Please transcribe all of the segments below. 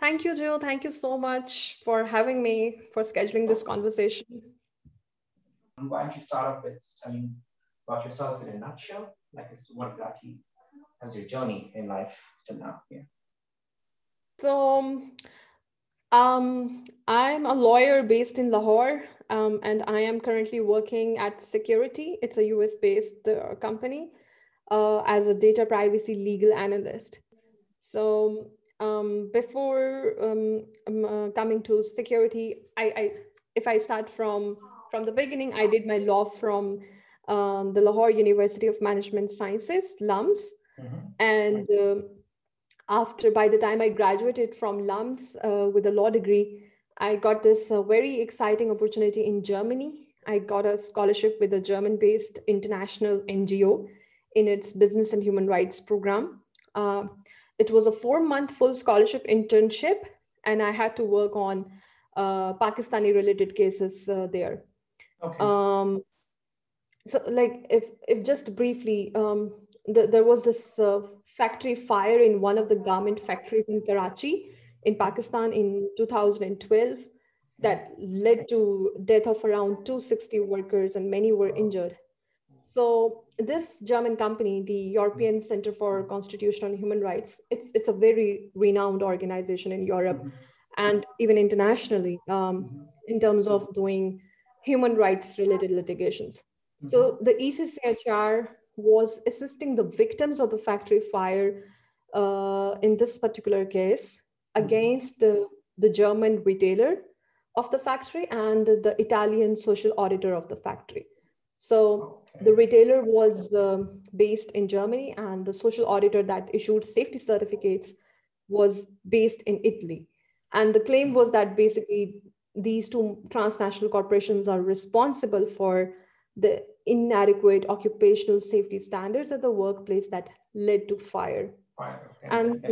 Thank you, Jill. Thank you so much for having me, for scheduling this conversation. Why don't you start off with telling about yourself in a nutshell? Like, what exactly has your journey in life till now? Yeah. So, um, I'm a lawyer based in Lahore, um, and I am currently working at Securiti. It's a US based uh, company uh, as a data privacy legal analyst. So, um, before um, um, uh, coming to securiti, I, I, if I start from from the beginning, I did my law from um, the Lahore University of Management Sciences, LUMS, mm-hmm. and uh, after by the time I graduated from LUMS uh, with a law degree, I got this uh, very exciting opportunity in Germany. I got a scholarship with a German-based international NGO in its business and human rights program. It was a four month full scholarship internship, and I had to work on uh, Pakistani related cases uh, there. Okay. Um, so, like, if, if just briefly, um, the, there was this uh, factory fire in one of the garment factories in Karachi in Pakistan in 2012 that led to death of around 260 workers and many were injured. So this German company, the European Center for Constitutional and Human Rights, it's it's a very renowned organization in Europe mm-hmm. and even internationally um, in terms of doing human rights related litigations. Mm-hmm. So the ECCHR was assisting the victims of the factory fire uh, in this particular case mm-hmm. against the, the German retailer of the factory and the Italian social auditor of the factory. So okay. The retailer was um, based in Germany, and the social auditor that issued safety certificates was based in Italy. And the claim was that basically these two transnational corporations are responsible for the inadequate occupational safety standards at the workplace that led to fire. fire okay. And uh,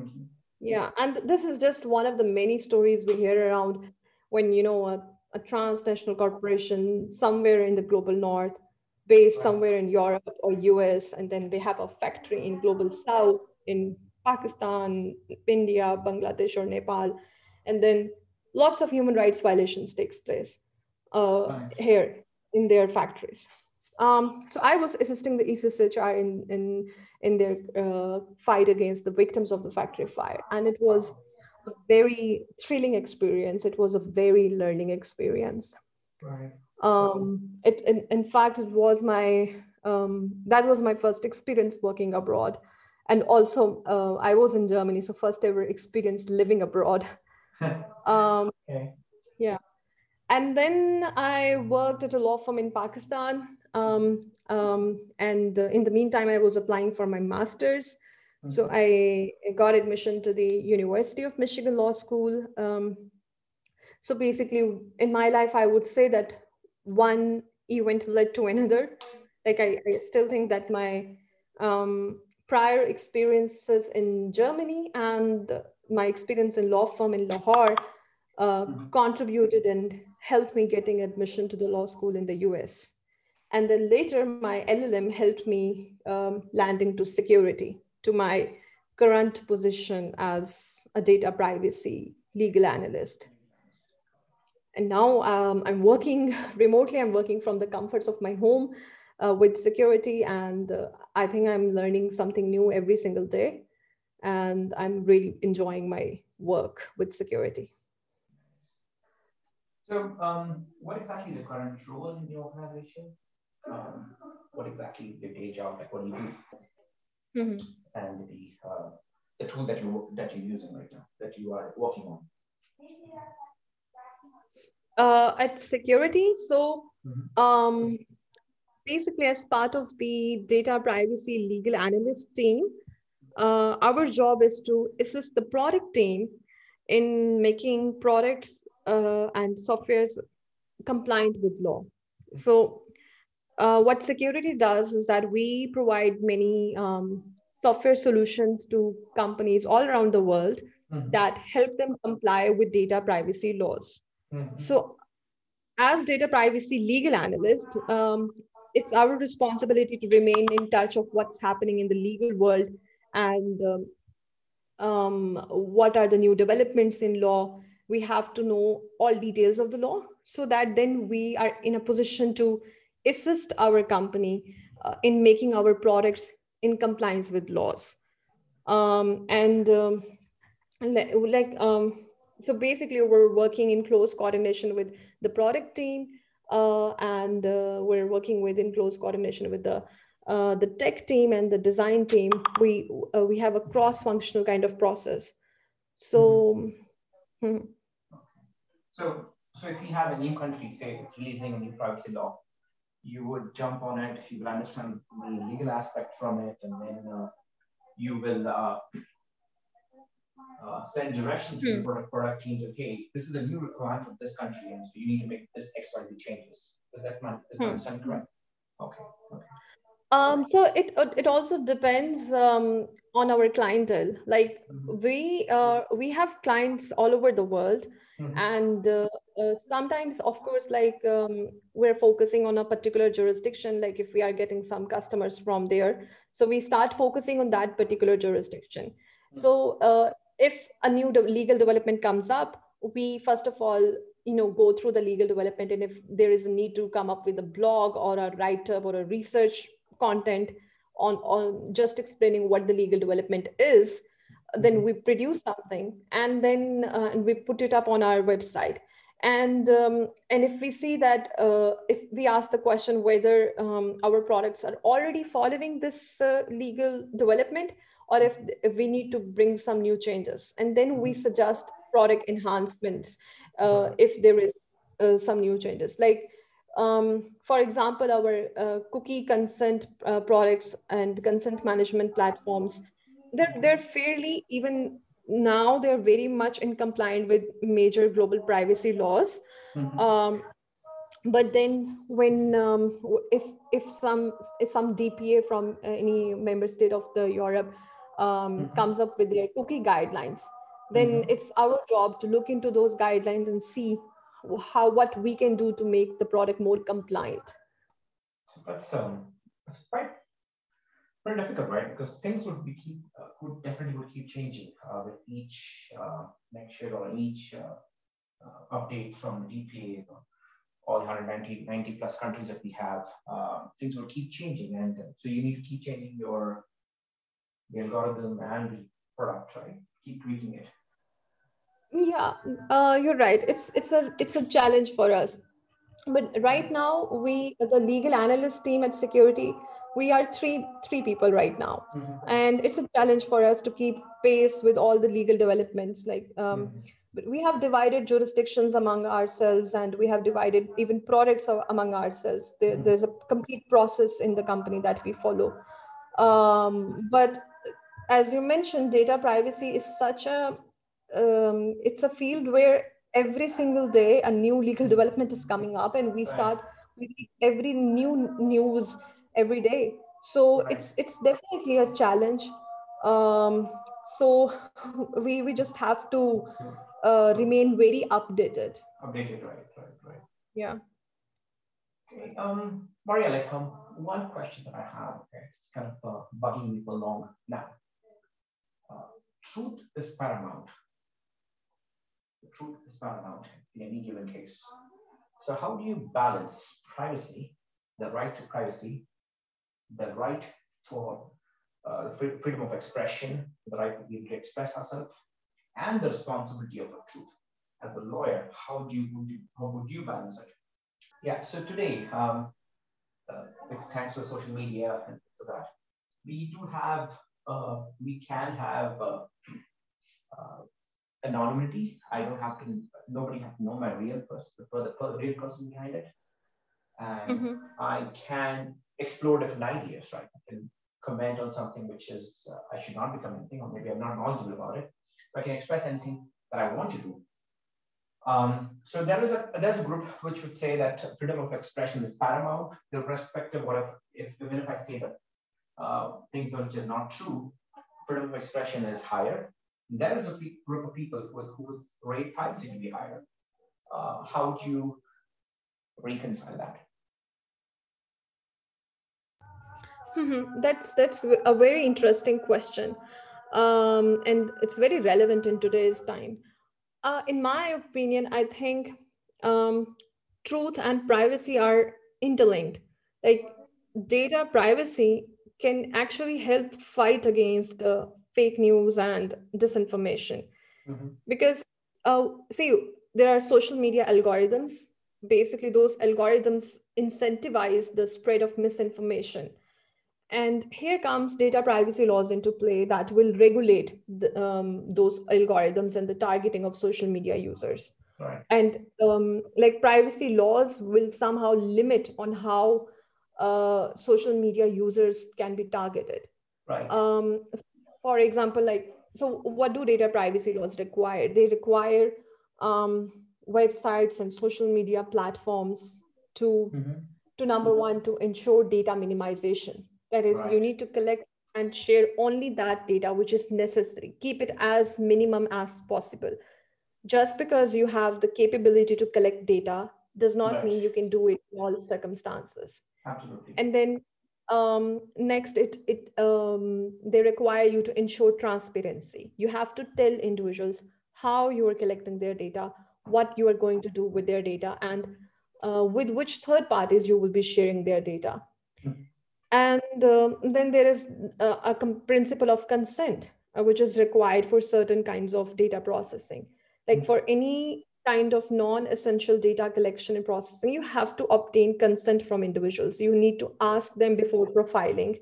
mm-hmm. yeah, and this is just one of the many stories we hear around when you know a a transnational corporation somewhere in the global north, based somewhere in Europe or US, and then they have a factory in global south in Pakistan, India, Bangladesh, or Nepal, and then lots of human rights violations takes place uh, right. here in their factories. Um, so I was assisting the ECCHR in in in their uh, fight against the victims of the factory fire, and it was a very thrilling experience. It was a very learning experience. Right. Um, it, in, in fact, it was my, um, that was my first experience working abroad. And also, uh, I was in Germany, so first ever experience living abroad. um, okay. Yeah. And then I worked at a law firm in Pakistan. Um, um, and uh, in the meantime, I was applying for my master's. So I got admission to the University of Michigan Law School. Um, so basically, in my life, I would say that one event led to another. Like I, I still think that my um, prior experiences in Germany and my experience in law firm in Lahore uh, mm-hmm. contributed and helped me getting admission to the law school in the US. And then later, my LLM helped me um, landing to securiti to my current position as a data privacy legal analyst. And now um, I'm working remotely, I'm working from the comforts of my home uh, with securiti. And uh, I think I'm learning something new every single day. And I'm really enjoying my work with securiti. So, um, what exactly is the current role in the organization? Um, what exactly is your day job? Like, what do you do? mm-hmm. and the uh, the tool that you that you're using right now that you are working on? Uh, at securiti, so mm-hmm. um, basically, as part of the data privacy legal analyst team, uh, our job is to assist the product team in making products uh, and softwares compliant with law. So uh, what securiti does is that we provide many um, software solutions to companies all around the world mm-hmm. that help them comply with data privacy laws. Mm-hmm. So, as data privacy legal analyst, um, it's our responsibility to remain in touch of what's happening in the legal world and um, um, what are the new developments in law. We have to know all details of the law so that then we are in a position to assist our company uh, in making our products in compliance with laws. Um, and um, like, um, so basically we're working in close coordination with the product team uh, and uh, we're working with in close coordination with the uh, the tech team and the design team, we uh, we have a cross-functional kind of process. So, mm-hmm. hmm. so so if you have a new country, say it's releasing a new privacy law, you would jump on it. You will understand the legal aspect from it, and then uh, you will uh, send directions hmm. to the product, product team to, hey, this is a new requirement of this country, and so you need to make this X, Y, Z changes. Is that my, is hmm. understand correct? Okay. Okay. Um, so it it also depends um, on our clientele. Like mm-hmm. we uh, we have clients all over the world, mm-hmm. and uh, uh, sometimes, of course, like um, we're focusing on a particular jurisdiction. Like if we are getting some customers from there, so we start focusing on that particular jurisdiction. Mm-hmm. So uh, if a new de- legal development comes up, we first of all you know go through the legal development and if there is a need to come up with a blog or a write-up or a research content on, on just explaining what the legal development is, then mm-hmm. we produce something and then uh, and we put it up on our website. And um, and if we see that uh, if we ask the question whether um, our products are already following this uh, legal development or if, if we need to bring some new changes, and then we mm-hmm. suggest product enhancements uh, if there is uh, some new changes. Like um, for example, our uh, cookie consent uh, products and consent management platforms, they're, they're fairly, even now, they're very much in compliant with major global privacy laws. Mm-hmm. Um, but then when um, if if some if some DPA from any member state of the Europe um, mm-hmm. comes up with their cookie guidelines, then mm-hmm. it's our job to look into those guidelines and see how what we can do to make the product more compliant. So that's um that's quite very difficult, right? Because things would be keep uh, would definitely would keep changing uh, with each uh, next year or each uh, uh, update from the DPA. All 190 90 plus countries that we have, uh, things will keep changing, and so you need to keep changing your the algorithm and the product, right? Keep tweaking it yeah uh, you're right it's it's a it's a challenge for us but right now we the legal analyst team at securiti we are three three people right now mm-hmm. and it's a challenge for us to keep pace with all the legal developments like um, mm-hmm. but we have divided jurisdictions among ourselves and we have divided even products among ourselves there, mm-hmm. there's a complete process in the company that we follow um, but as you mentioned data privacy is such a um, it's a field where every single day a new legal development is coming up and we start with every new news every day. So right. it's it's definitely a challenge. Um, so we we just have to uh, remain very updated. Updated right right right. Yeah. Okay um maria like um one question that i have okay it's kind of uh, bugging me for long now uh, truth is paramount the truth is paramount in any given case. So how do you balance privacy, the right to privacy, the right for uh, freedom of expression, the right to be able to express ourselves, and the responsibility of a truth. As a lawyer, how do you, would you how would you balance it? Yeah. So today, um, uh, thanks to social media and so that, we do have uh, we can have uh, uh anonymity. I don't have to, nobody has to know my real person, the, the real person behind it. And mm-hmm. I can explore different ideas, right? I can comment on something which is, uh, I should not be commenting, or maybe I'm not knowledgeable about it. But I can express anything that I want to do. Um, so there is a there's a group which would say that freedom of expression is paramount, irrespective of what if, if even if I say that uh, things which are not true, freedom of expression is higher. There is a group of people with who would rate privacy to be higher. Uh, how do you reconcile that? Mm-hmm. That's that's a very interesting question. um, and it's very relevant in today's time. Uh, in my opinion, I think um, truth and privacy are interlinked. Like data privacy can actually help fight against uh, fake news and disinformation. Mm-hmm. Because, uh, see, there are social media algorithms. Basically, those algorithms incentivize the spread of misinformation. And here comes data privacy laws into play that will regulate the, um, those algorithms and the targeting of social media users. Right. And um, like privacy laws will somehow limit on how uh, social media users can be targeted. Right. Um, for example, like, so what do data privacy laws require? They require um, websites and social media platforms to, mm-hmm. to number one, to ensure data minimization. That is, right. you need to collect and share only that data which is necessary. Keep it as minimum as possible. Just because you have the capability to collect data does not right. mean you can do it in all circumstances. Absolutely. And then um, next, it it um, they require you to ensure transparency. You have to tell individuals how you are collecting their data, what you are going to do with their data, and uh, with which third parties you will be sharing their data. Mm-hmm. And um, then there is a, a principle of consent, uh, which is required for certain kinds of data processing. Like mm-hmm. for any kind of non-essential data collection and processing, you have to obtain consent from individuals. You need to ask them before profiling.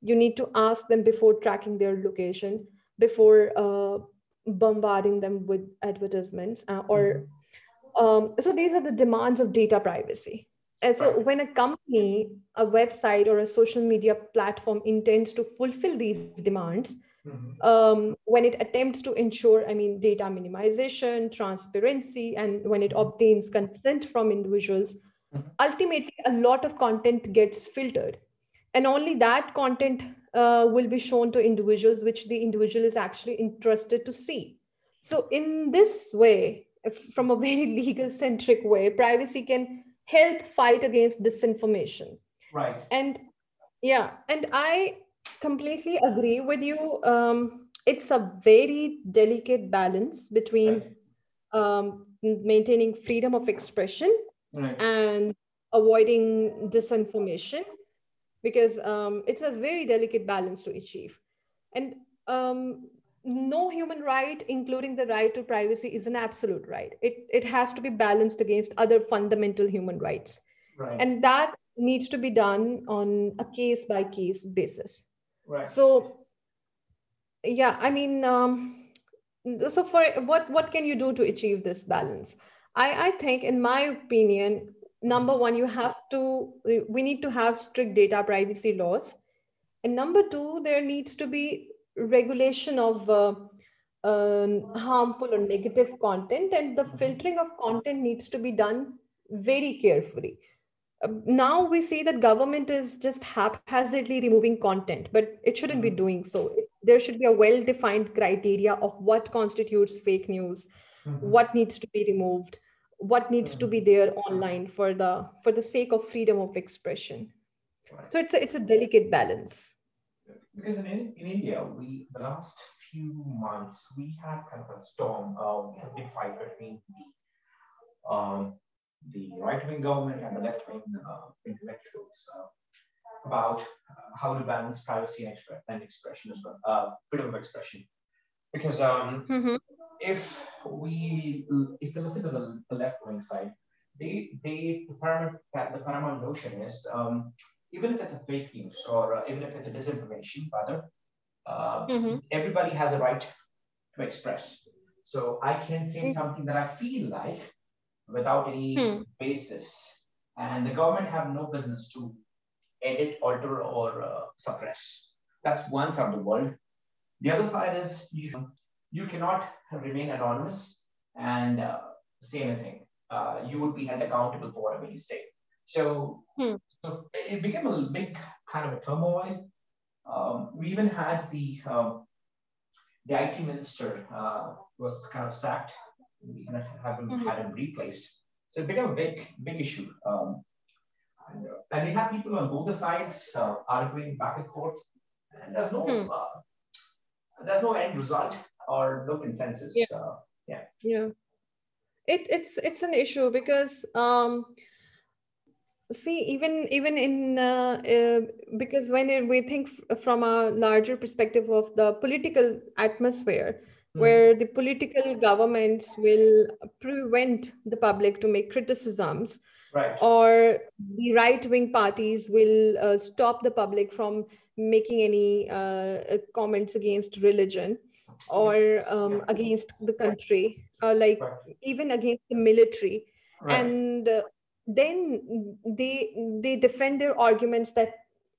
You need to ask them before tracking their location, before uh, bombarding them with advertisements uh, or mm-hmm. um, so these are the demands of data privacy and so when a company a website or a social media platform intends to fulfill these demands mm-hmm. um, when it attempts to ensure i mean data minimization transparency and when it mm-hmm. obtains consent from individuals mm-hmm. ultimately a lot of content gets filtered and only that content uh, will be shown to individuals which the individual is actually interested to see so in this way from a very legal centric way privacy can help fight against disinformation right and yeah and i completely agree with you um, it's a very delicate balance between right. um, maintaining freedom of expression right. and avoiding disinformation because um, it's a very delicate balance to achieve. And um, no human right, including the right to privacy, is an absolute right. It, it has to be balanced against other fundamental human rights. Right. And that needs to be done on a case by case basis. Right. So, yeah, I mean, um, so for what what can you do to achieve this balance? I, I think, in my opinion, number one you have to we need to have strict data privacy laws and number two there needs to be regulation of uh, uh, harmful or negative content and the filtering of content needs to be done very carefully. Uh, now we see that government is just haphazardly removing content but it shouldn't be mm-hmm. doing so. There should be a well defined criteria of what constitutes fake news mm-hmm. what needs to be removed what needs to be there online for the for the sake of freedom of expression. So it's a, it's a delicate balance because in, in india we the last few months we had kind of a storm uh, we had a big fight between the um, the right-wing government and the left-wing uh, intellectuals uh, about uh, how to balance privacy and, expre- and expression as well, uh, freedom of expression. Because um, mm-hmm if we if you listen to the, the left wing side, they they the paramount the paramount notion is um, even if it's a fake news or uh, even if it's a disinformation, rather, uh, mm-hmm. everybody has a right to express. So I can say mm-hmm. something that I feel like without any hmm. basis, and the government have no business to edit, alter, or uh, suppress. That's one side of the world. The other side is you you cannot remain anonymous and uh, say anything. Uh, you would be held accountable for whatever you say. So, hmm. so it became a big kind of a turmoil. Um, we even had the um, the IT minister uh, was kind of sacked. We kind of have him, mm-hmm. had him replaced. So it became a big big issue. Um, and, uh, and, we have people on both the sides uh, arguing back and forth. And there's no hmm. Uh, there's no end result or no consensus. Yeah. Uh, yeah. Yeah. It, it's it's an issue because um, see even even in uh, uh, because when it, we think from a larger perspective of the political atmosphere mm. where the political governments will prevent the public to make criticisms right. or the right wing parties will uh, stop the public from making any uh, comments against religion or um, yeah. against the country uh, like right. even against the military right. and uh, then they they defend their arguments that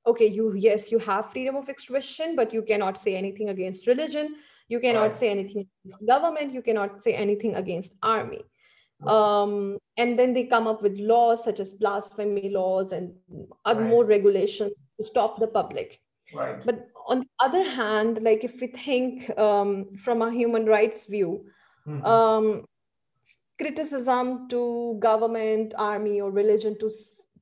okay you yes you have freedom of expression but you cannot say anything against religion you cannot right. say anything against government you cannot say anything against army um, and then they come up with laws such as blasphemy laws and other right. more regulations to stop the public right but on the other hand like if we think um, from a human rights view mm-hmm. um, criticism to government, army, or religion to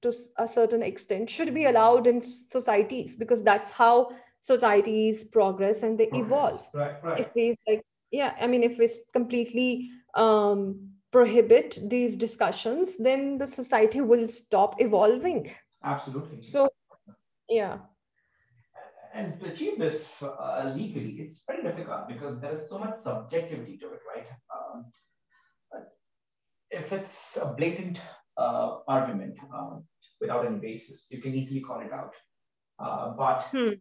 to a certain extent should be allowed in societies because that's how societies progress and they progress. evolve. Right, right. If we like, yeah, I mean, if we completely um, prohibit these discussions, then the society will stop evolving. Absolutely. So, yeah. And to achieve this uh, legally, it's very difficult because there is so much subjectivity to it, right? Um, if it's a blatant uh, argument um, without any basis, you can easily call it out. Uh, but hmm.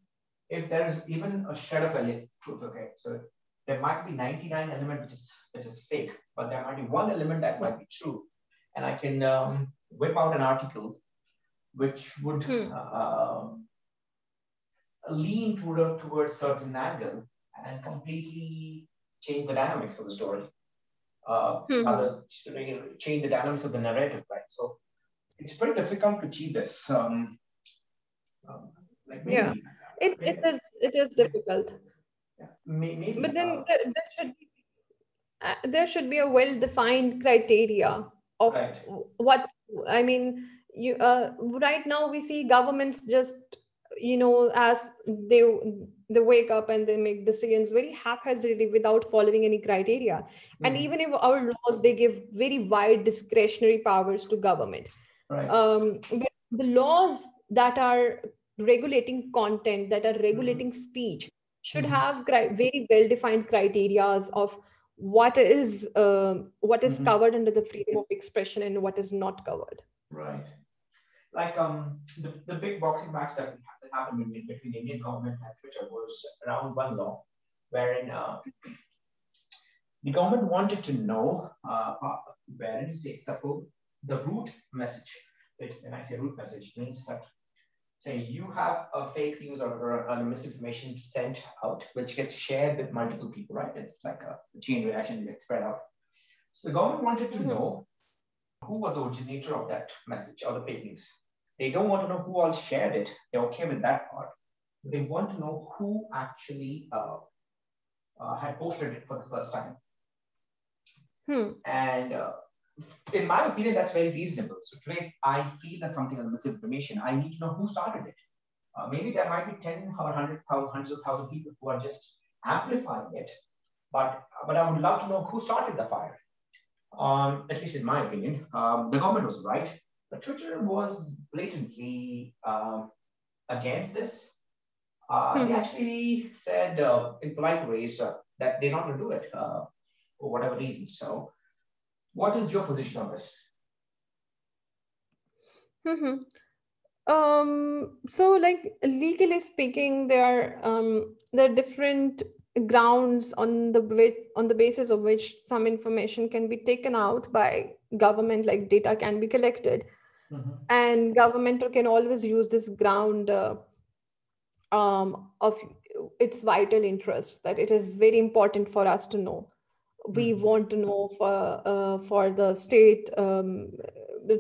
if there is even a shred of a truth, okay, so there might be 99 element which is which is fake, but there might be one element that might be true, and I can um, whip out an article which would hmm. uh, lean toward towards certain angle and completely change the dynamics of the story uh, mm-hmm. other change the dynamics of the narrative, right? So it's pretty difficult to achieve this. Um, um, like maybe, yeah, it, maybe, it is it is difficult. Yeah, maybe, but then uh, there, there, should be uh, there should be a well-defined criteria of right. what I mean. You uh, right now we see governments just you know as they they wake up and they make decisions very haphazardly without following any criteria mm-hmm. and even if our laws they give very wide discretionary powers to government right. um, the laws that are regulating content that are regulating mm-hmm. speech should mm-hmm. have cri- very well defined criterias of what is uh, what is mm-hmm. covered under the freedom of expression and what is not covered right like um the, the big boxing match that happened between Indian government and Twitter was around one law, wherein uh, the government wanted to know uh, where it is suppose the root message. So when I say root message, means that say you have a fake news or, or a misinformation sent out, which gets shared with multiple people, right? It's like a chain reaction gets spread out. So the government wanted to know who was the originator of that message or the fake news. They don't want to know who all shared it. They're okay with that part. They want to know who actually uh, uh, had posted it for the first time. Hmm. And uh, in my opinion, that's very reasonable. So today, if I feel that something is misinformation, I need to know who started it. Uh, maybe there might be 10 or 100, hundreds of thousands of people who are just amplifying it. But, but I would love to know who started the fire. Um, at least in my opinion, um, the government was right. But Twitter was blatantly um, against this. Uh, mm-hmm. They actually said uh, in polite ways uh, that they're not going to do it uh, for whatever reason. So, what is your position on this? Mm-hmm. Um, so, like legally speaking, there are um, there are different grounds on the on the basis of which some information can be taken out by government, like data can be collected. Mm-hmm. And government can always use this ground uh, um, of its vital interest that it is very important for us to know. We mm-hmm. want to know for uh, for the state um,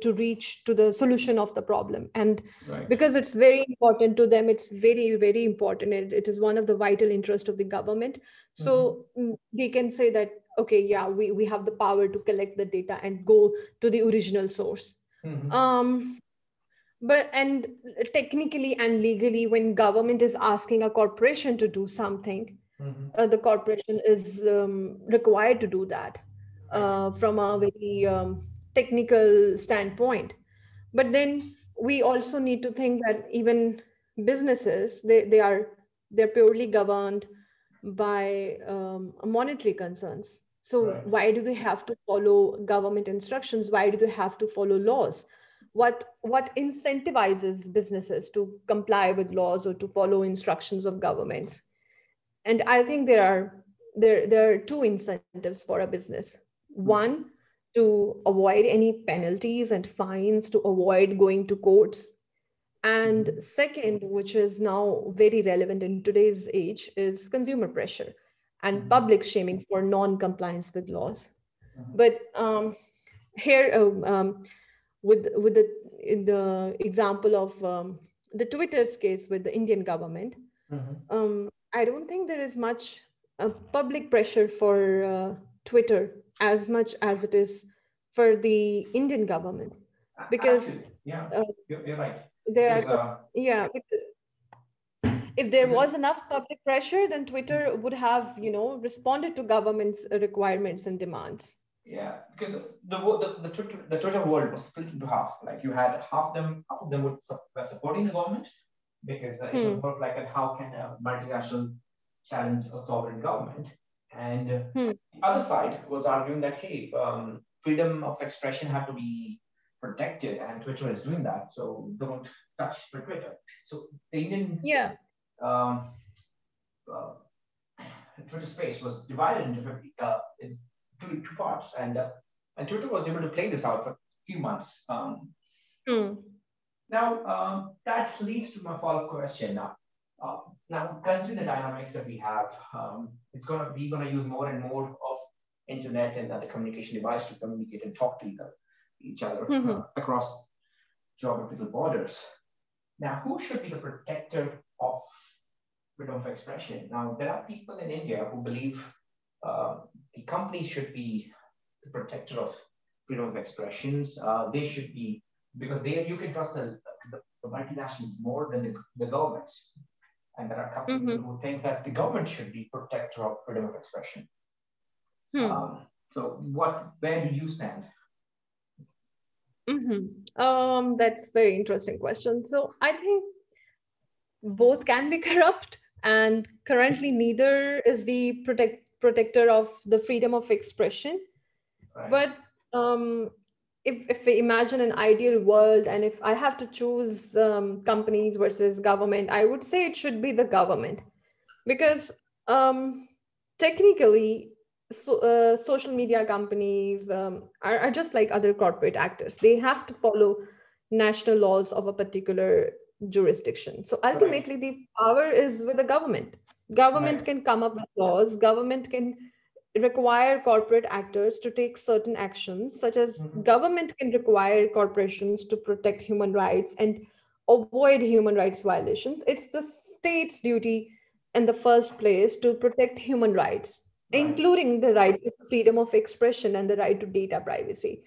to reach to the solution of the problem, and right. because it's very important to them, it's very very important. It, it is one of the vital interest of the government. So mm-hmm. Mm, they can say that okay, yeah, we we have the power to collect the data and go to the original source Mm-hmm. Um, but and technically and legally, when government is asking a corporation to do something, mm-hmm. uh, the corporation is um, required to do that uh, from a very um, technical standpoint but then we also need to think that even businesses they, they are they're purely governed by um, monetary concerns so right. why do they have to follow government instructions? Why do they have to follow laws? What what incentivizes businesses to comply with laws or to follow instructions of governments? And i think there are there there are two incentives for a business. One to avoid any penalties and fines to avoid going to courts. And mm-hmm. second which is now very relevant in today's age is consumer pressure and mm-hmm. public shaming for non-compliance with laws mm-hmm. but um, here um, um, with with the the example of um, the twitter's case with the indian government mm-hmm. um, i don't think there is much uh, public pressure for uh, twitter as much as it is for the indian government because Actually, yeah uh, you're, you're, right there are uh, yeah if there was enough public pressure then twitter would have you know responded to government's requirements and demands yeah, because the, the the Twitter the Twitter world was split into half. Like you had half them half of them would were supporting the government because uh, hmm. it would work like how can a multinational challenge a sovereign government, and uh, hmm. the other side was arguing that hey, um, freedom of expression had to be protected, and Twitter is doing that, so don't touch Twitter. So the Indian yeah. Um, uh, Twitter space was divided into 50, uh, two, two parts. And, uh, and Twitter was able to play this out for a few months. Um, mm. Now, um, that leads to my follow-up question. Now, uh, now, considering the dynamics that we have, um, it's going to be going to use more and more of internet and other communication device to communicate and talk to each other mm-hmm. uh, across geographical borders. Now, who should be the protector of freedom of expression? Now, there are people in India who believe uh, the company should be the protector of freedom of expressions. Uh, they should be because they you can trust the, the, the multinationals more than the, the governments. And there are a couple mm-hmm. people who think that the government should be protector of freedom of expression. Hmm. Um, so, what where do you stand? Mm-hmm. Um, that's very interesting question. So, I think both can be corrupt, and currently neither is the protect protector of the freedom of expression. Right. But um, if, if we imagine an ideal world and if I have to choose um, companies versus government, I would say it should be the government because um, technically, so, uh, social media companies um, are, are just like other corporate actors. They have to follow national laws of a particular jurisdiction. So ultimately, right. the power is with the government government right. can come up with laws government can require corporate actors to take certain actions such as mm-hmm. government can require corporations to protect human rights and avoid human rights violations it's the state's duty in the first place to protect human rights right. including the right to freedom of expression and the right to data privacy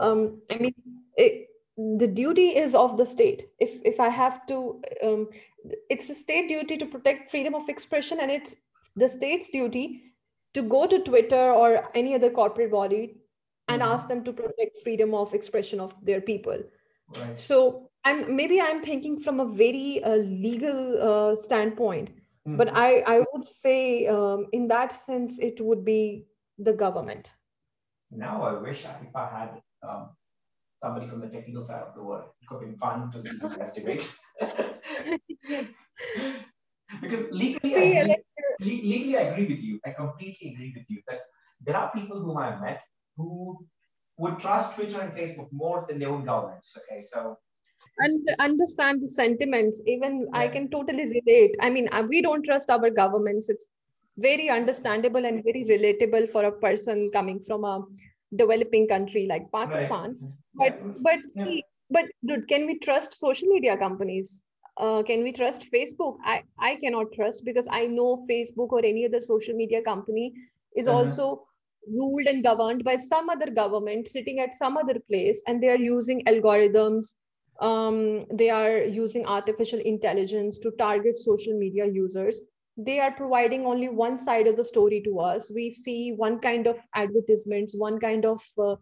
um, i mean it, the duty is of the state if if i have to um, it's the state duty to protect freedom of expression and it's the state's duty to go to twitter or any other corporate body and mm-hmm. ask them to protect freedom of expression of their people right. so and maybe i'm thinking from a very uh, legal uh, standpoint mm-hmm. but i i would say um, in that sense it would be the government now i wish if i had um, somebody from the technical side of the world. It could have been fun to see this debate. because legally, see, I agree, legally, I agree with you. I completely agree with you that there are people whom I've met who would trust Twitter and Facebook more than their own governments. Okay, so and understand the sentiments. Even yeah. I can totally relate. I mean, uh, we don't trust our governments. It's very understandable and very relatable for a person coming from a developing country like Pakistan. Right. But but yeah. see, but dude, can we trust social media companies? Uh, can we trust Facebook? I, I cannot trust because I know Facebook or any other social media company is uh-huh. also ruled and governed by some other government sitting at some other place and they are using algorithms um, they are using artificial intelligence to target social media users they are providing only one side of the story to us we see one kind of advertisements one kind of uh,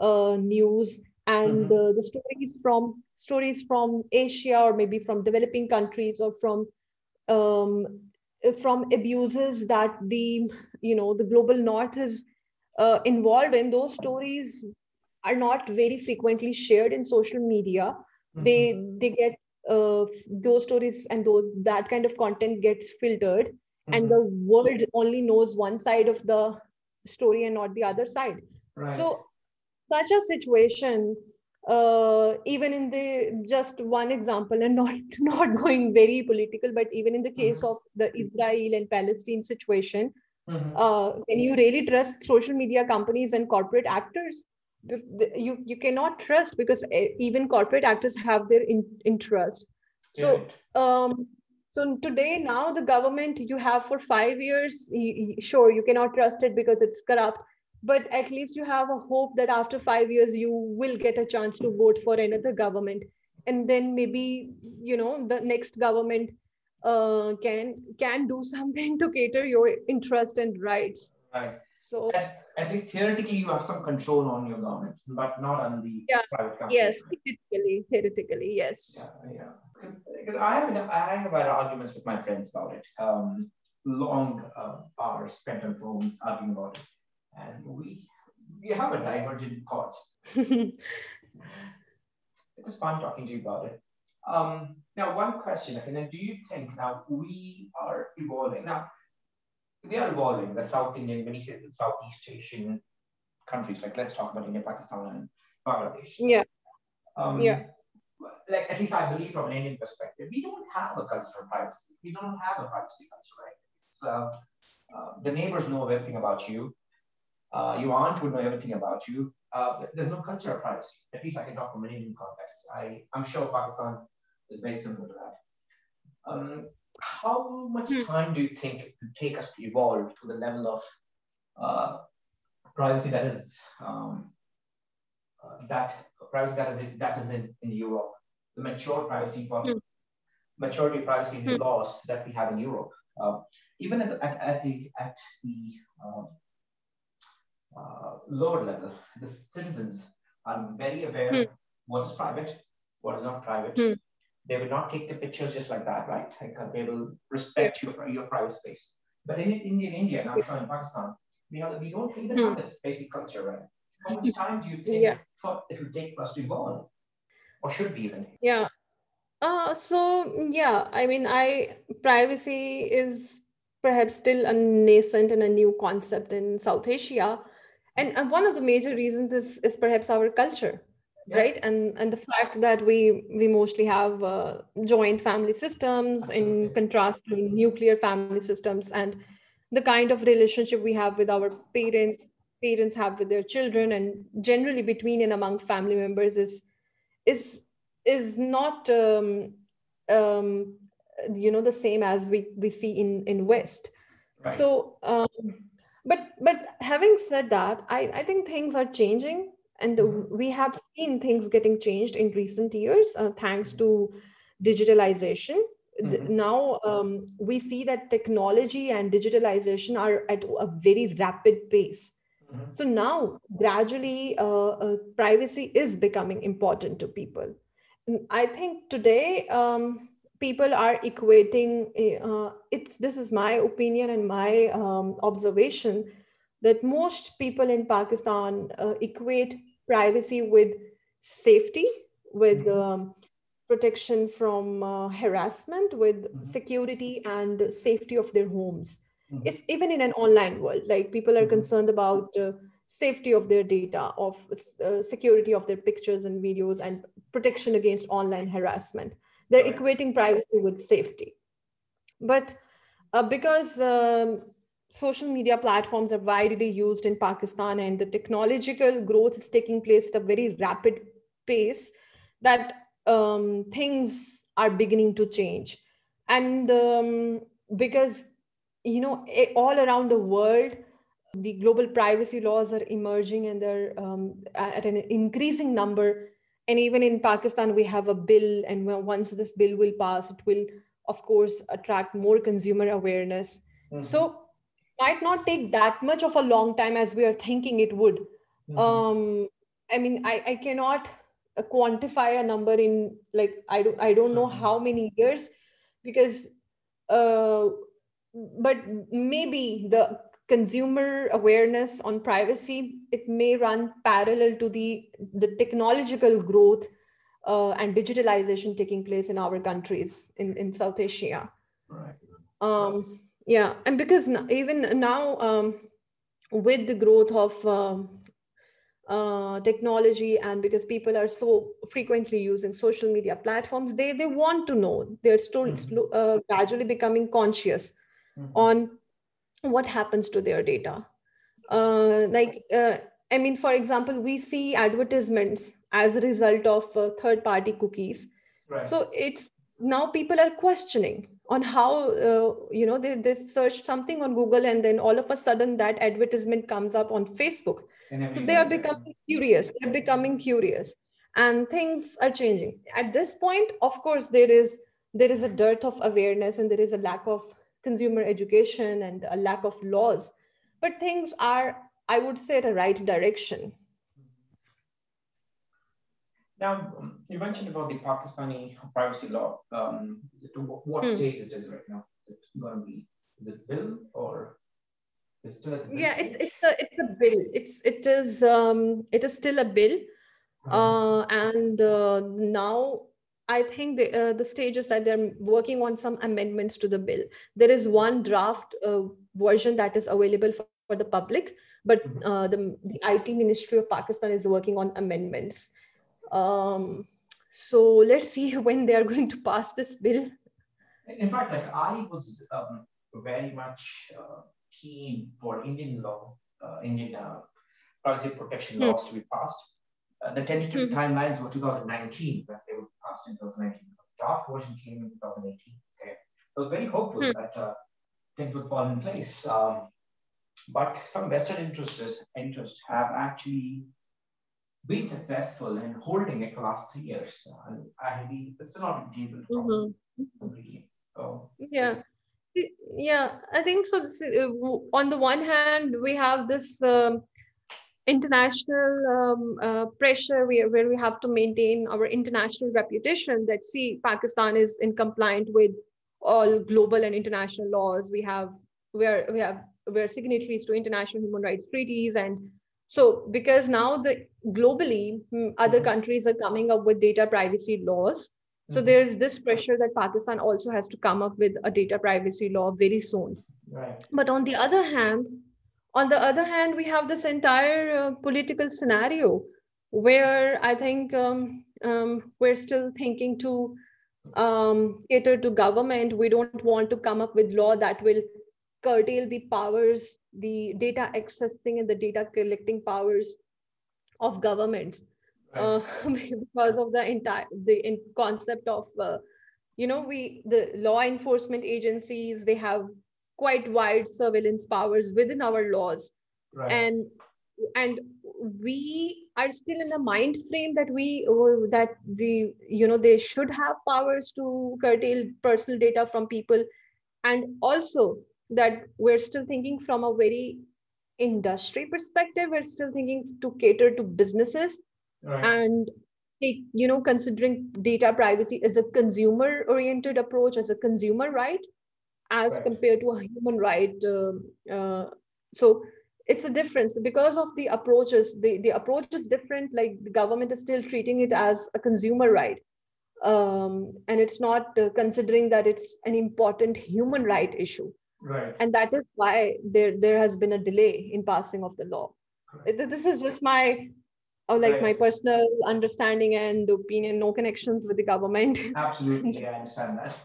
uh, news and mm-hmm. uh, the stories from stories from asia or maybe from developing countries or from um, from abuses that the you know the global north is uh, involved in those stories are not very frequently shared in social media mm-hmm. they they get uh, those stories and those that kind of content gets filtered mm-hmm. and the world only knows one side of the story and not the other side right. so such a situation uh, even in the just one example and not not going very political but even in the case mm-hmm. of the israel and palestine situation mm-hmm. uh, can you really trust social media companies and corporate actors you you cannot trust because eh, even corporate actors have their in, interests. So um so today now the government you have for five years sure you cannot trust it because it's corrupt but at least you have a hope that after five years you will get a chance to vote for another government. And then maybe you know the next government uh, can can do something to cater your interest and rights. Right so at, at, least theoretically, you have some control on your governments, but not on the yeah, private companies. Yes, theoretically, theoretically, yes. Yeah, yeah. Because, because I have I have had arguments with my friends about it. Um, long uh, hours spent on phones arguing about it, and we we have a divergent thought. it was fun talking to you about it. Um, now, one question, okay, now do you think now we are evolving? Now, they are evolving. The South Indian, many Southeast Asian countries, like let's talk about India, Pakistan, and Bangladesh. Yeah. Um, yeah. Like at least I believe from an Indian perspective, we don't have a culture of privacy. We don't have a privacy culture, right? It's, uh, uh, the neighbors know everything about you. Uh, your aunt would know everything about you. Uh, there's no culture of privacy. At least I can talk from an Indian context. I, I'm sure Pakistan is very similar to that. Um, how much hmm. time do you think it would take us to evolve to the level of uh, privacy that is um, uh, that privacy that is in, that is in, in Europe, the mature privacy for mm. maturity privacy mm. laws that we have in Europe, uh, even at the, at, at the at the um, uh, lower level, the citizens are very aware mm. what is private, what is not private, hmm they will not take the pictures just like that, right? Like, uh, they will respect your, your private space. But in, in India, and I'm sure in Pakistan, we, have, we don't even have this basic culture, right? How much time do you think yeah. it will take for us to evolve? Or should be even? Yeah. Uh, so yeah, I mean, I privacy is perhaps still a nascent and a new concept in South Asia, and, and one of the major reasons is is perhaps our culture yeah. right and and the fact that we we mostly have uh, joint family systems Absolutely. in contrast to nuclear family systems and the kind of relationship we have with our parents parents have with their children and generally between and among family members is is is not um, um, you know the same as we we see in in west right. so um, but but having said that i i think things are changing and mm-hmm. we have seen things getting changed in recent years uh, thanks to digitalization mm-hmm. now um, we see that technology and digitalization are at a very rapid pace mm-hmm. so now gradually uh, uh, privacy is becoming important to people i think today um, people are equating uh, it's this is my opinion and my um, observation that most people in Pakistan uh, equate privacy with safety, with mm-hmm. um, protection from uh, harassment, with mm-hmm. security and safety of their homes. Mm-hmm. It's even in an online world, like people are mm-hmm. concerned about uh, safety of their data, of uh, security of their pictures and videos, and protection against online harassment. They're right. equating privacy with safety. But uh, because um, social media platforms are widely used in Pakistan and the technological growth is taking place at a very rapid pace that um, things are beginning to change. And um, because, you know, all around the world, the global privacy laws are emerging and they're um, at an increasing number. And even in Pakistan, we have a bill, and once this bill will pass, it will of course, attract more consumer awareness. Mm-hmm. So might not take that much of a long time as we are thinking it would. Mm-hmm. Um, I mean, I, I cannot uh, quantify a number in like I don't I don't know mm-hmm. how many years because uh, but maybe the consumer awareness on privacy it may run parallel to the the technological growth uh, and digitalization taking place in our countries in, in south asia right um, yeah and because even now um, with the growth of um, uh, technology and because people are so frequently using social media platforms they they want to know they're still mm-hmm. uh, gradually becoming conscious mm-hmm. on what happens to their data uh, like uh, i mean for example we see advertisements as a result of uh, third party cookies right. so it's now people are questioning on how uh, you know they, they search something on google and then all of a sudden that advertisement comes up on facebook. So they are becoming curious. They're becoming curious. And things are changing. At this point of course there is there is a dearth of awareness and there is a lack of consumer education and a lack of laws. But things are i would say the right direction now, um, you mentioned about the Pakistani privacy law. Um, what hmm. stage is it is right now? Is it going to be, is it bill or is still Yeah, it, it's a it's a bill. It's it is um it is still a bill, hmm. uh, and uh, now I think the uh, the stage is that they're working on some amendments to the bill. There is one draft uh, version that is available for, for the public, but hmm. uh, the, the IT Ministry of Pakistan is working on amendments. Um, so let's see when they are going to pass this bill. In fact, like I was um, very much uh, keen for Indian law, uh, Indian uh, privacy protection hmm. laws to be passed. Uh, the tentative hmm. timelines were 2019, but they were passed in 2019. The draft version came in 2018. Okay, I was very hopeful hmm. that uh, things would fall in place. Um, but some vested interests, interests have actually been successful in holding it for the last three years. And I believe it's not been able to mm-hmm. completely. So, yeah. Yeah, I think so. Uh, on the one hand, we have this um, international um, uh, pressure where, where we have to maintain our international reputation that, see, Pakistan is in compliant with all global and international laws. We have, we're, we have, we're signatories to international human rights treaties and so because now the globally mm, other mm-hmm. countries are coming up with data privacy laws so mm-hmm. there's this pressure that pakistan also has to come up with a data privacy law very soon right. but on the other hand on the other hand we have this entire uh, political scenario where i think um, um, we're still thinking to um, cater to government we don't want to come up with law that will curtail the powers the data accessing and the data collecting powers of governments right. uh, because of the entire the in concept of uh, you know we the law enforcement agencies they have quite wide surveillance powers within our laws right. and and we are still in a mind frame that we uh, that the you know they should have powers to curtail personal data from people and also that we're still thinking from a very industry perspective we're still thinking to cater to businesses. Right. and you know considering data privacy as a consumer oriented approach as a consumer right? As right. compared to a human right? Uh, uh, so it's a difference. Because of the approaches the, the approach is different like the government is still treating it as a consumer right? Um, and it's not uh, considering that it's an important human right issue Right. And that is why there, there has been a delay in passing of the law. Correct. This is just my or like right. my personal understanding and opinion, no connections with the government. Absolutely, I understand that.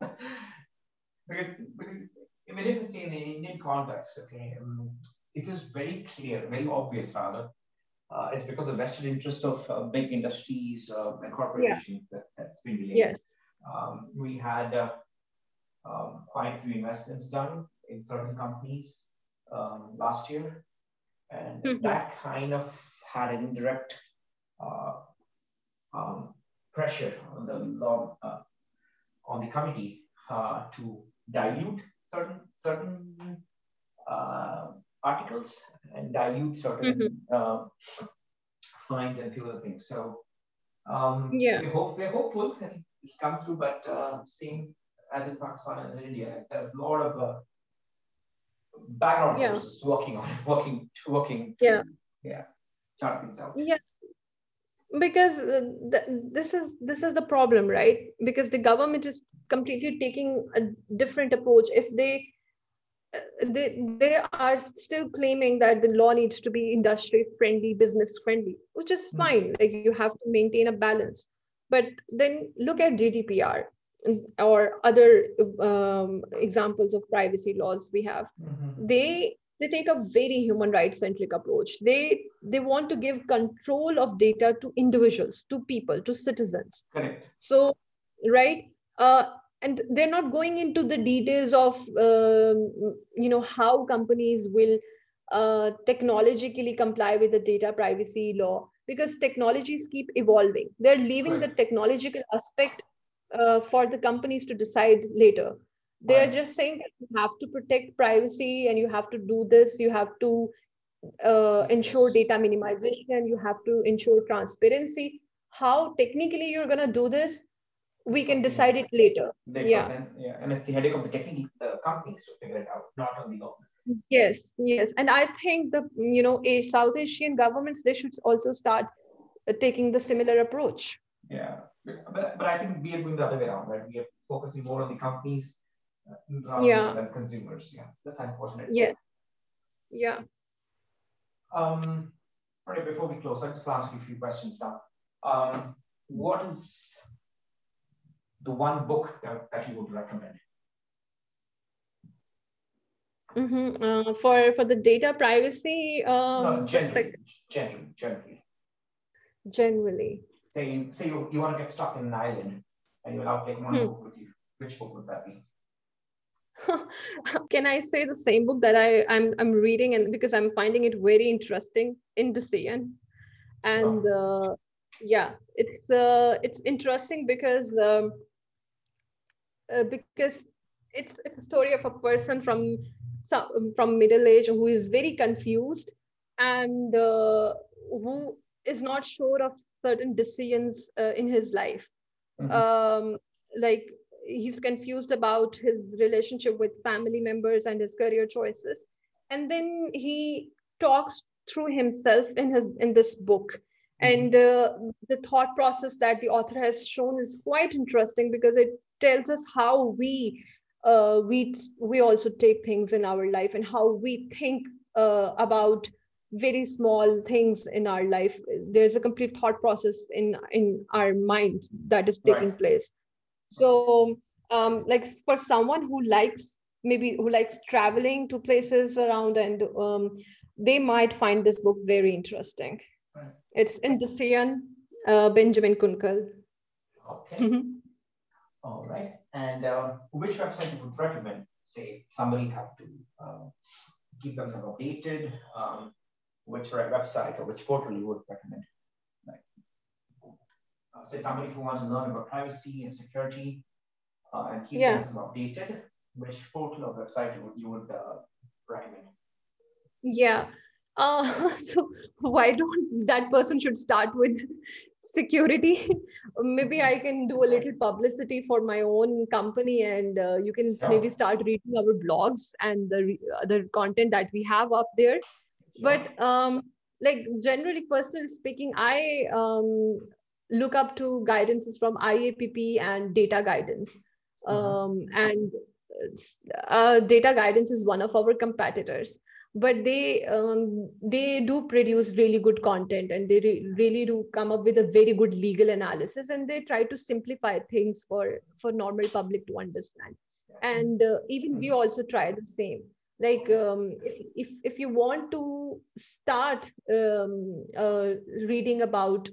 because because even if it's in the Indian context, okay, um, it is very clear, very obvious rather. Uh, it's because of vested interest of uh, big industries uh, and corporations yeah. that, has been delayed. Yes. Um, we had uh, um, quite a few investments done in certain companies um, last year. And mm-hmm. that kind of had an indirect uh, um, pressure on the law, uh, on the committee uh, to dilute certain certain uh, articles and dilute certain mm-hmm. uh, fines and few other things. So um, yeah, we hope we're hopeful it's come through, but uh, same as in Pakistan and in India, there's a lot of uh, background yeah. forces working on working working. To, yeah, yeah, chart things out. Yeah, because uh, th- this is this is the problem right because the government is completely taking a different approach if they uh, they they are still claiming that the law needs to be industry friendly business friendly which is mm-hmm. fine like you have to maintain a balance but then look at gdpr or other um, examples of privacy laws we have mm-hmm. they they take a very human rights centric approach they they want to give control of data to individuals to people to citizens Correct. so right uh, and they're not going into the details of um, you know how companies will uh, technologically comply with the data privacy law because technologies keep evolving they're leaving right. the technological aspect uh, for the companies to decide later. They're just saying that you have to protect privacy and you have to do this. You have to uh, ensure data minimization. You have to ensure transparency. How technically you're going to do this we can decide it later. Yeah. yeah and it's the headache of the technical the companies to figure it out not on the government. Yes yes. And i think the you know a south asian governments they should also start uh, taking the similar approach yeah but, but i think we are going the other way around right we are focusing more on the companies rather yeah. than consumers. Yeah, that's unfortunate. Yeah. Yeah. Um, all right, before we close, I'll just ask you a few questions now. Um, what is the one book that, that you would recommend? Mm-hmm. Uh, for for the data privacy um, no, generally, generally, generally. Generally. Say say you, you want to get stuck in an island and you're allowed to take one hmm. book with you. Which book would that be? can I say the same book that I I'm I'm reading and because I'm finding it very interesting, Indecision, and uh, yeah, it's uh, it's interesting because um, uh, because it's it's a story of a person from from middle age who is very confused and uh, who is not sure of certain decisions uh, in his life. Mm-hmm. Um, like he's confused about his relationship with family members and his career choices and then he talks through himself in his in this book mm-hmm. and uh, the thought process that the author has shown is quite interesting because it tells us how we uh, we we also take things in our life and how we think uh, about very small things in our life there's a complete thought process in in our mind that is taking right. place so um, like for someone who likes maybe who likes traveling to places around and um, they might find this book very interesting right. it's Indecision uh, benjamin kunkel okay mm-hmm. All right and uh, which website you would recommend say somebody have to uh, keep themselves updated um, which website or which portal you would recommend uh, say somebody who wants to learn about privacy and Securiti uh, and keep yeah. them updated, which portal or website you would, you would uh, recommend? Yeah. Uh, so why don't that person should start with security? maybe I can do a little publicity for my own company, and uh, you can yeah. maybe start reading our blogs and the the content that we have up there. But um, like generally, personally speaking, I um, look up to guidances from IAPP and data guidance. Mm-hmm. Um, and uh, data guidance is one of our competitors. But they um, they do produce really good content and they re- really do come up with a very good legal analysis and they try to simplify things for for normal public to understand. And uh, even we also try the same like um, if, if if you want to start um, uh, reading about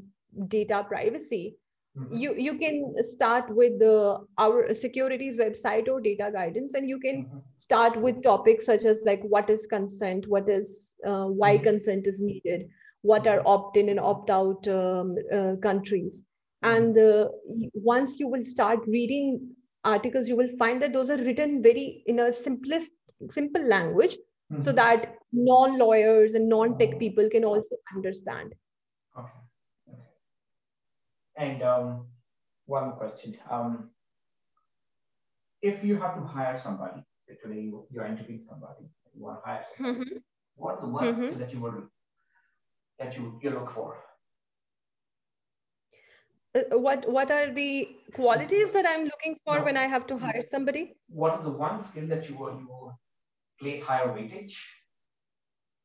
data privacy mm-hmm. you you can start with the our Securiti's website or data guidance and you can mm-hmm. start with topics such as like what is consent what is uh, why mm-hmm. consent is needed what are opt-in and opt-out um, uh, countries mm-hmm. and uh, once you will start reading articles you will find that those are written very in a simplest simple language mm-hmm. so that non lawyers and non tech oh. people can also understand okay, okay. and um, one question um, if you have to hire somebody say today you, you're interviewing somebody you want to hire somebody mm-hmm. what is the one mm-hmm. skill that you would that you, you look for uh, what what are the qualities that i'm looking for no. when i have to hire somebody what is the one skill that you you place higher weightage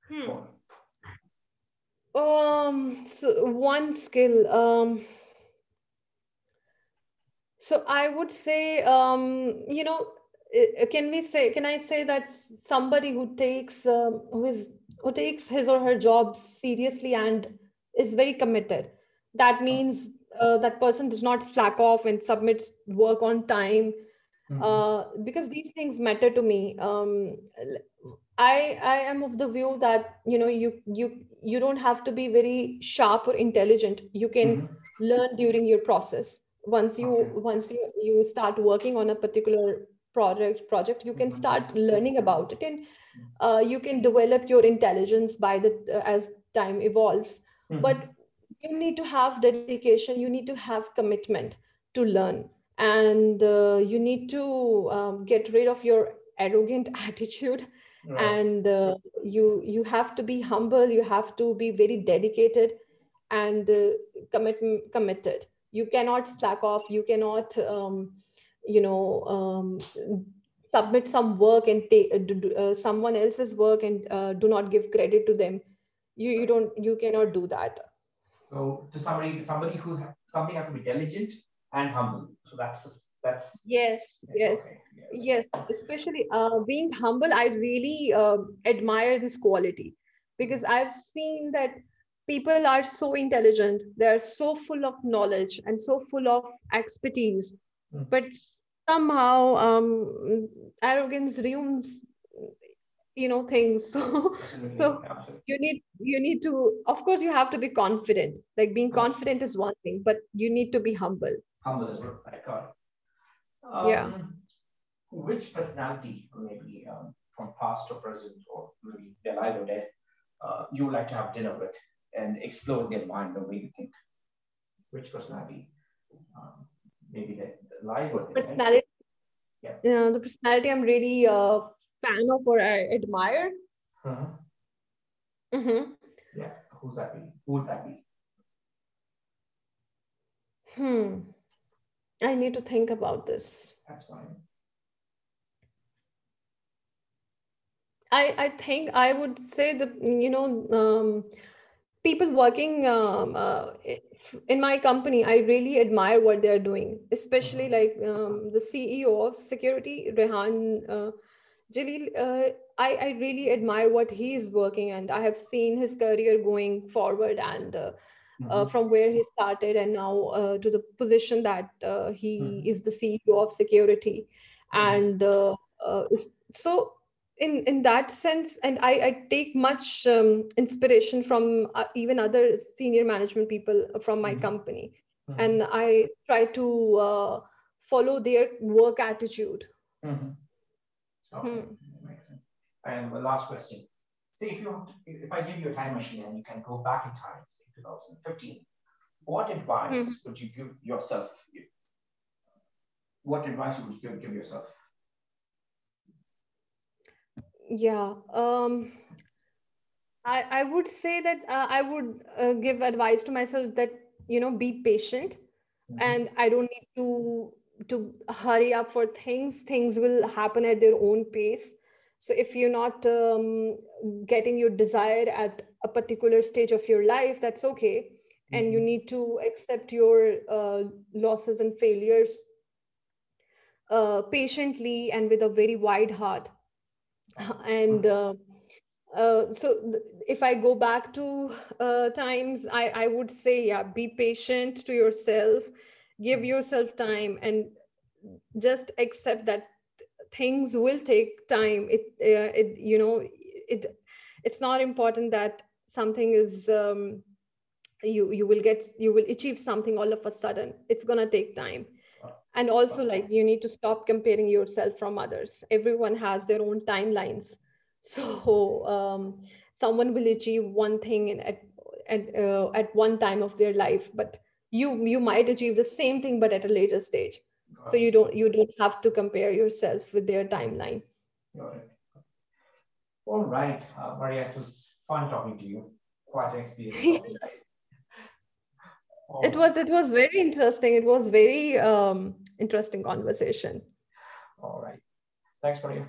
hmm. um so one skill um so i would say um you know uh, can we say can i say that somebody who takes um, who is who takes his or her job seriously and is very committed that means uh, that person does not slack off and submits work on time mm-hmm. uh, because these things matter to me um, i i am of the view that you know you you you don't have to be very sharp or intelligent you can mm-hmm. learn during your process once you okay. once you you start working on a particular project project you can mm-hmm. start learning about it and mm-hmm. uh, you can develop your intelligence by the uh, as time evolves mm-hmm. but you need to have dedication you need to have commitment to learn and uh, you need to um, get rid of your arrogant attitude. Right. and uh, you you have to be humble. You have to be very dedicated and uh, commit, committed. You cannot slack off. You cannot um, you know um, submit some work and take uh, uh, someone else's work and uh, do not give credit to them. You you don't you cannot do that. So to somebody, somebody who somebody have to be diligent and humble. So that's that's yes, yes, okay. yes, yes. Especially uh, being humble, I really uh, admire this quality because I've seen that people are so intelligent, they're so full of knowledge and so full of expertise, mm. but somehow um, arrogance ruins you know things so so you need you need to of course you have to be confident like being confident is one thing but you need to be humble humble is what i got um, yeah which personality maybe um, from past or present or maybe they're alive or dead uh, you would like to have dinner with and explore their mind the way you think which personality um, maybe the live or personality yeah. yeah the personality i'm really uh, fan of or I admire. Uh-huh. Mm-hmm. Yeah, who's that be? Who would that be? Hmm. I need to think about this. That's fine. I, I think I would say that, you know, um, people working um, uh, in my company, I really admire what they're doing, especially mm-hmm. like um, the CEO of Securiti, Rehan. Uh, Jalil, uh, I, I really admire what he is working and I have seen his career going forward and uh mm-hmm. uh, from where he started and now uh, to the position that uh, he mm-hmm. is the CEO of Securiti. Mm-hmm. And uh, so in, in that sense, and I, I take much um, inspiration from even other senior management people from my mm-hmm. company. Mm-hmm. And I try to follow their work attitude. Mm-hmm. Okay, hmm. And the last question. Say if you if I give you a time machine and you can go back in time, say 2015, what advice hmm. would you give yourself? What advice would you give yourself? Yeah. Um, I, I would say that uh, I would uh, give advice to myself that, you know, be patient mm-hmm. and I don't need to to hurry up for things things will happen at their own pace so if you're not um, getting your desire at a particular stage of your life that's okay mm-hmm. and you mm-hmm. need to accept your uh, losses and failures uh, patiently and with a very wide heart and uh, uh, so if i go back to uh, times I, I would say yeah be patient to yourself give hmm. yourself time and just accept that things will take time. It uh, it you know it it's not important that something is um, you you will get you will achieve something all of a sudden. It's going to take time. And also like you need to stop comparing yourself from others. Everyone has their own timelines. So um, someone will achieve one thing at at, uh, at one time of their life but you you might achieve the same thing but at a later stage so you don't you don't have to compare yourself with their timeline. All right uh, maria it was fun talking to you. Quite an experience. It was it was very interesting. It was very um, interesting conversation. All right. Thanks maria